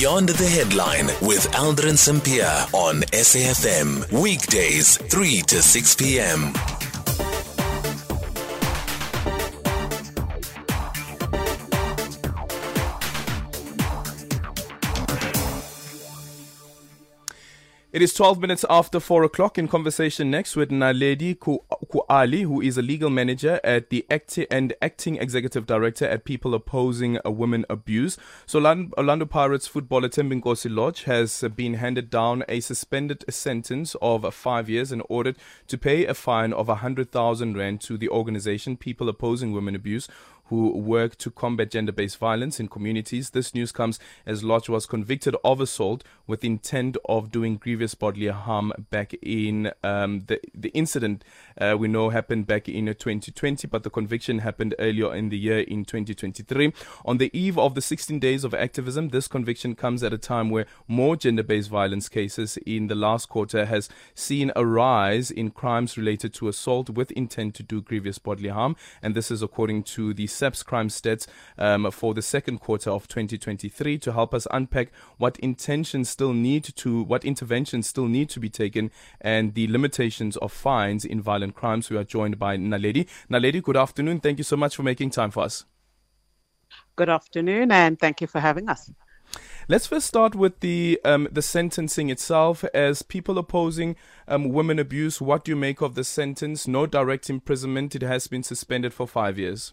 Beyond the Headline with Aldrin Sampear on SAFM. Weekdays, 3 to 6 p.m. It is 12 minutes after 4 o'clock in conversation next with Naledi Kuali, who is a legal manager at the acti- and acting executive director at People Opposing Women Abuse. So Orlando Pirates footballer Thembinkosi Lorch has been handed down a suspended sentence of five years and ordered to pay a fine of 100,000 rand to the organization People Opposing Women Abuse, who work to combat gender based violence in communities. This news comes as Lorch was convicted of assault with intent of doing grievous bodily harm back in um, the, the incident uh, we know happened back in 2020, but the conviction happened earlier in the year in 2023. On the eve of the 16 days of activism, this conviction comes at a time where more gender based violence cases in the last quarter has seen a rise in crimes related to assault with intent to do grievous bodily harm. And this is according to the SAPS crime stats um, for the second quarter of 2023 to help us unpack what intentions still need to, what interventions still need to be taken and the limitations of fines in violent crimes. We are joined by Naledi. Naledi, good afternoon. Thank you so much for making time for us. Good afternoon, and thank you for having us. Let's first start with the um, the sentencing itself. As people opposing um, women abuse, what do you make of the sentence? No direct imprisonment. It has been suspended for five years.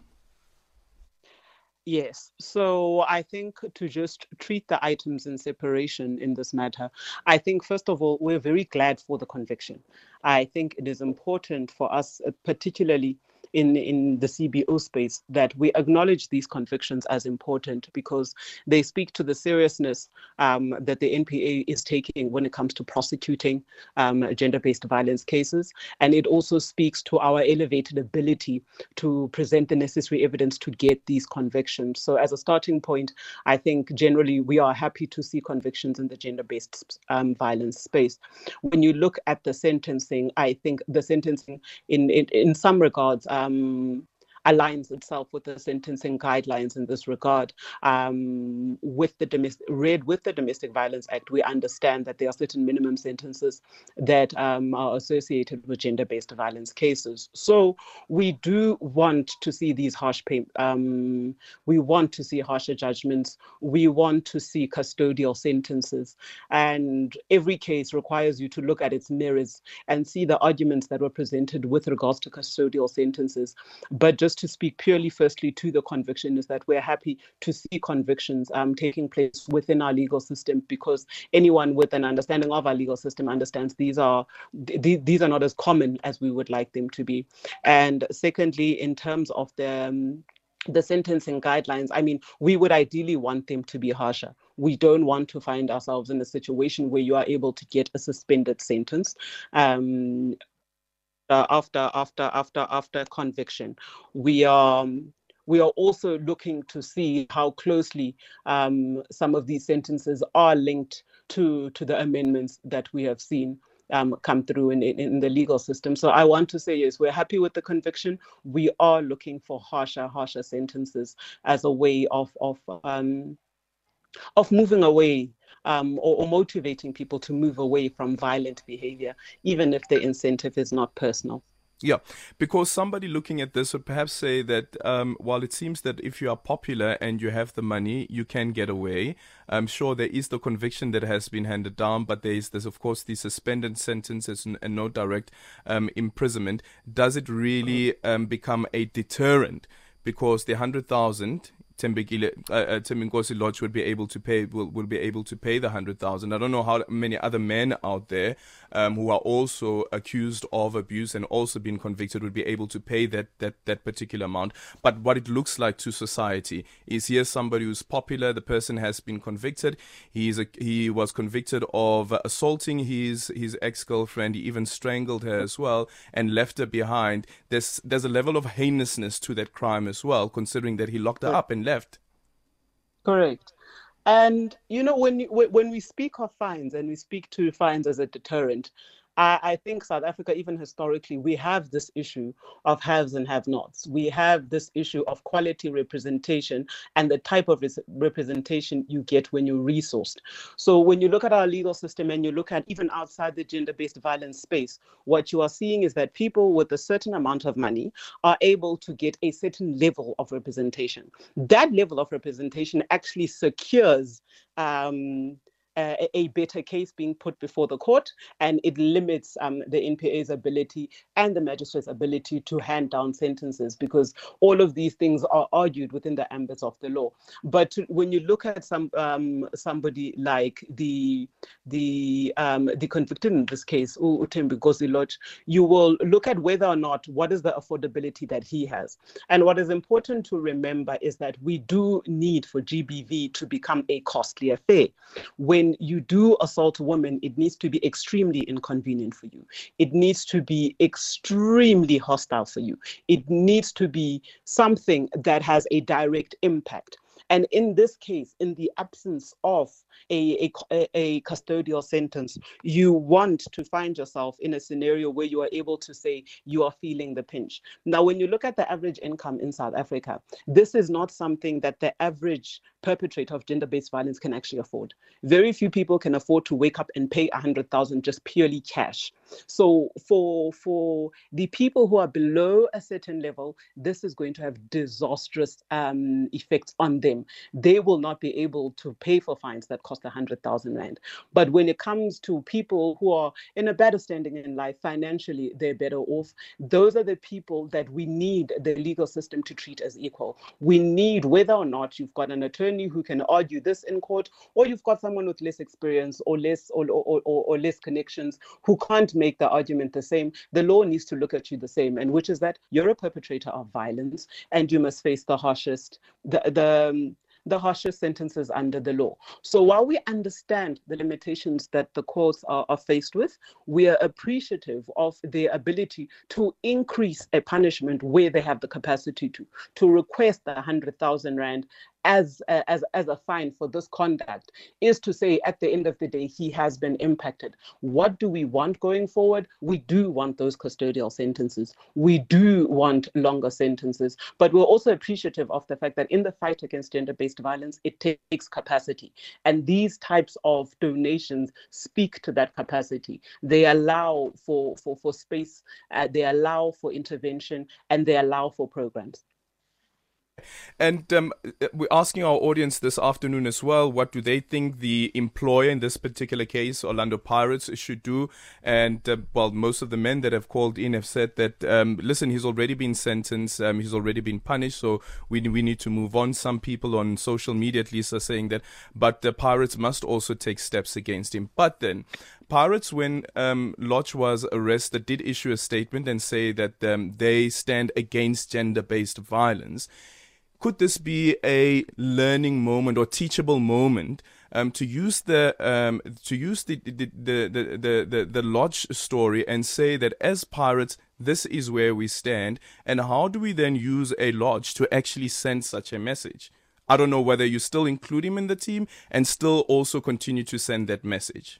Yes. So I think to just treat the items in separation in this matter, I think, first of all, we're very glad for the conviction. I think it is important for us, uh, particularly in, in the CBO space that we acknowledge these convictions as important because they speak to the seriousness um, that the NPA is taking when it comes to prosecuting um, gender based violence cases. And it also speaks to our elevated ability to present the necessary evidence to get these convictions. So, as a starting point, I think generally we are happy to see convictions in the gender based um, violence space. When you look at the sentencing, I think the sentencing, in, in, in some regards, um, aligns itself with the sentencing guidelines in this regard. Um, with the domestic, read with the Domestic Violence Act, we understand that there are certain minimum sentences that um, are associated with gender-based violence cases. So we do want to see these harsh pay, um, we want to see harsher judgments. We want to see custodial sentences, and every case requires you to look at its mirrors and see the arguments that were presented with regards to custodial sentences. But just to speak purely firstly to the conviction is that we're happy to see convictions um, taking place within our legal system because anyone with an understanding of our legal system understands these are th- these are not as common as we would like them to be. And secondly, in terms of the um, the sentencing guidelines, I mean, we would ideally want them to be harsher. We don't want to find ourselves in a situation where you are able to get a suspended sentence. Um, after after after after conviction. We are um, we are also looking to see how closely um, some of these sentences are linked to to the amendments that we have seen um, come through in, in, in, the legal system. So I want to say, yes, we're happy with the conviction. We are looking for harsher, harsher sentences as a way of of um, of moving away um, or, or motivating people to move away from violent behavior, even if the incentive is not personal. Yeah, because somebody looking at this would perhaps say that um, while it seems that if you are popular and you have the money, you can get away. I'm sure there is the conviction that has been handed down, but there is, there's of course the suspended sentences and, no direct um, imprisonment. Does it really um, become a deterrent? Because the hundred thousand Tembekile, uh, uh, Lorch would be able to pay will, will be able to pay the hundred thousand. I don't know how many other men out there um, who are also accused of abuse and also been convicted would be able to pay that that that particular amount. But what it looks like to society is here's somebody who's popular. The person has been convicted. He's a, he was convicted of assaulting his his ex girlfriend. He even strangled her as well and left her behind. There's there's a level of heinousness to that crime as well, considering that he locked her up and left. Correct. And you know when when we speak of fines and we speak to fines as a deterrent, I, I, think South Africa, even historically, we have this issue of haves and have nots. We have this issue of quality representation and the type of representation you get when you're resourced. So when you look at our legal system and you look at even outside the gender-based violence space, what you are seeing is that people with a certain amount of money are able to get a certain level of representation. That level of representation actually secures um, uh, a better case being put before the court, and it limits um, the NPA's ability and the magistrate's ability to hand down sentences because all of these things are argued within the ambit of the law. But when you look at some um, somebody like the the um, the convicted in this case, Uthembi Gozilotch, you will look at whether or not what is the affordability that he has. And what is important to remember is that we do need for GBV to become a costly affair. When when you do assault a woman, it needs to be extremely inconvenient for you. It needs to be extremely hostile for you. It needs to be something that has a direct impact. And in this case, in the absence of a, a, a, custodial sentence, you want to find yourself in a scenario where you are able to say you are feeling the pinch. Now, when you look at the average income in South Africa, this is not something that the average perpetrator of gender-based violence can actually afford. Very few people can afford to wake up and pay a hundred thousand just purely cash. So for for the people who are below a certain level, this is going to have disastrous um, effects on them. They will not be able to pay for fines that cost a hundred thousand rand. But when it comes to people who are in a better standing in life financially, they're better off. Those are the people that we need the legal system to treat as equal. We need whether or not you've got an attorney who can argue this in court, or you've got someone with less experience or less or, or, or, or less connections who can't make the argument the same. The law needs to look at you the same, and which is that you're a perpetrator of violence and you must face the harshest the the um, the harshest sentences under the law. So while we understand the limitations that the courts are, are faced with, we are appreciative of their ability to increase a punishment where they have the capacity to, to request the 100,000 Rand as a, as as a fine for this conduct is to say at the end of the day he has been impacted. What do we want going forward? We do want those custodial sentences. We do want longer sentences. But we're also appreciative of the fact that in the fight against gender-based violence it takes capacity. And these types of donations speak to that capacity. They allow for for for space uh, they allow for intervention and they allow for programs and um, we're asking our audience this afternoon as well what do they think the employer in this particular case, Orlando Pirates, should do? And uh, well, most of the men that have called in have said that um, listen, he's already been sentenced, um, he's already been punished, so we we need to move on. Some people on social media at least are saying that, but the Pirates must also take steps against him. But then. Pirates, when um, Lorch was arrested, did issue a statement and say that um, they stand against gender based violence could this be a learning moment or teachable moment um, to use the um, to use the the, the the, the the Lorch story and say that as pirates this is where we stand and how do we then use a Lorch to actually send such a message? I don't know whether you still include him in the team and still also continue to send that message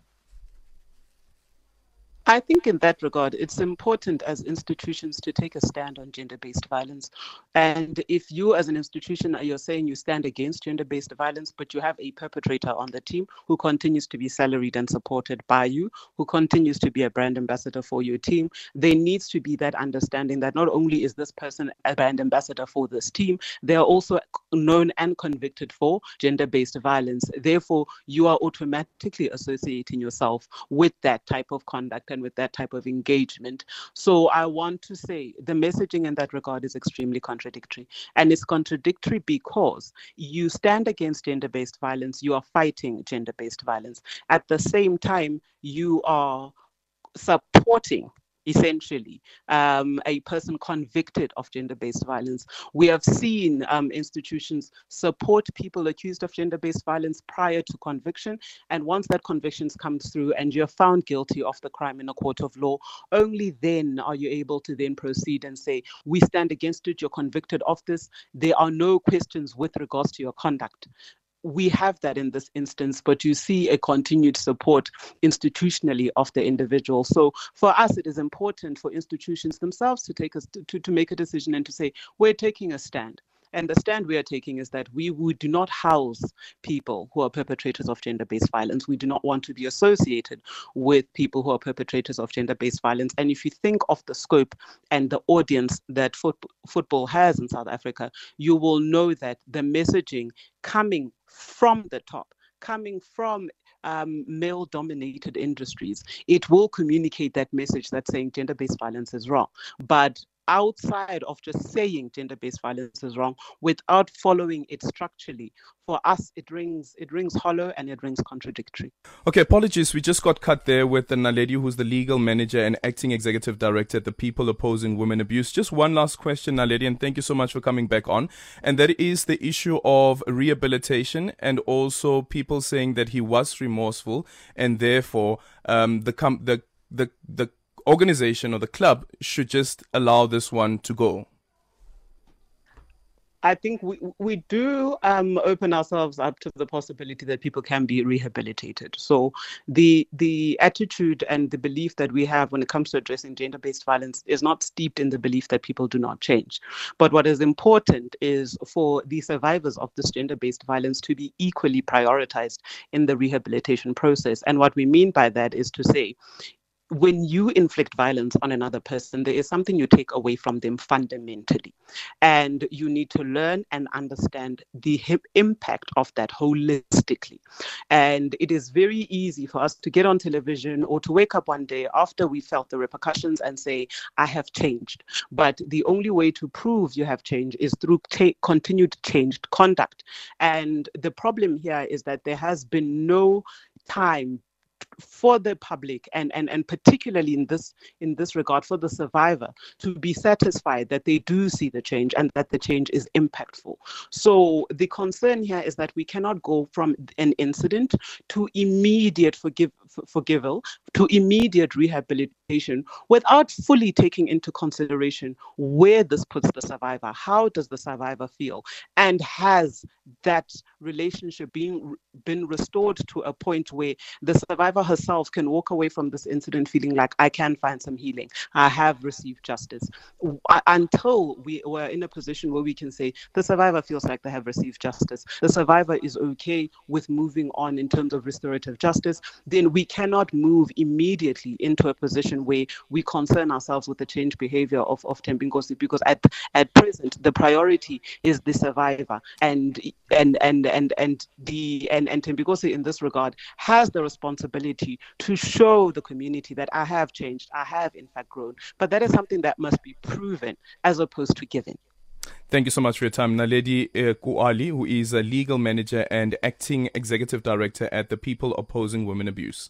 I think in that regard, it's important as institutions to take a stand on gender-based violence. And if you as an institution, uh, you're saying you stand against gender-based violence, but you have a perpetrator on the team who continues to be salaried and supported by you, who continues to be a brand ambassador for your team, there needs to be that understanding that not only is this person a brand ambassador for this team, they are also known and convicted for gender-based violence. Therefore, you are automatically associating yourself with that type of conduct with that type of engagement. So I want to say the messaging in that regard is extremely contradictory. And it's contradictory because you stand against gender based violence, you are fighting gender based violence. At the same time, you are supporting essentially, um, a person convicted of gender based violence. We have seen um, institutions support people accused of gender based violence prior to conviction. And once that conviction comes through and you're found guilty of the crime in a court of law, only then are you able to then proceed and say, We stand against it, you're convicted of this. There are no questions with regards to your conduct we have that in this instance, but you see a continued support institutionally of the individual. So for us, it is important for institutions themselves to take us to, to, to make a decision and to say, we're taking a stand. And the stand we are taking is that we, we do not house people who are perpetrators of gender based violence. We do not want to be associated with people who are perpetrators of gender based violence. And if you think of the scope and the audience that foot, football has in South Africa, you will know that the messaging coming from the top, coming from um, male dominated industries, it will communicate that message that saying gender based violence is wrong. But outside of just saying gender-based violence is wrong without following it structurally. For us it rings it rings hollow and it rings contradictory. Okay apologies. We just got cut there with the naledi who's the legal manager and acting executive director at the people opposing women abuse. Just one last question naledi and thank you so much for coming back on. And that is the issue of rehabilitation and also people saying that he was remorseful and therefore um, the com- the the the organization or the club should just allow this one to go? I think we, we do um, open ourselves up to the possibility that people can be rehabilitated. So the the attitude and the belief that we have when it comes to addressing gender-based violence is not steeped in the belief that people do not change. But what is important is for the survivors of this gender-based violence to be equally prioritized in the rehabilitation process. And what we mean by that is to say, when you inflict violence on another person, there is something you take away from them fundamentally. And you need to learn and understand the impact of that holistically. And it is very easy for us to get on television or to wake up one day after we felt the repercussions and say, I have changed. But the only way to prove you have changed is through continued changed conduct. And the problem here is that there has been no time for the public and, and, and particularly in this in this regard for the survivor to be satisfied that they do see the change and that the change is impactful. So the concern here is that we cannot go from an incident to immediate forgive forgival to immediate rehabilitation without fully taking into consideration where this puts the survivor. How does the survivor feel? And has that relationship being been restored to a point where the survivor herself can walk away from this incident feeling like I can find some healing. I have received justice. Until we were in a position where we can say the survivor feels like they have received justice, the survivor is okay with moving on in terms of restorative justice, then we cannot move immediately into a position where we concern ourselves with the change behavior of, of Thembinkosi because at, at present the priority is the survivor and and and and and the and, and Thembinkosi in this regard has the responsibility to show the community that I have changed, I have in fact grown. But that is something that must be proven as opposed to given. Thank you so much for your time. Naledi uh, Kuali, who is a legal manager and acting executive director at the People Opposing Women Abuse.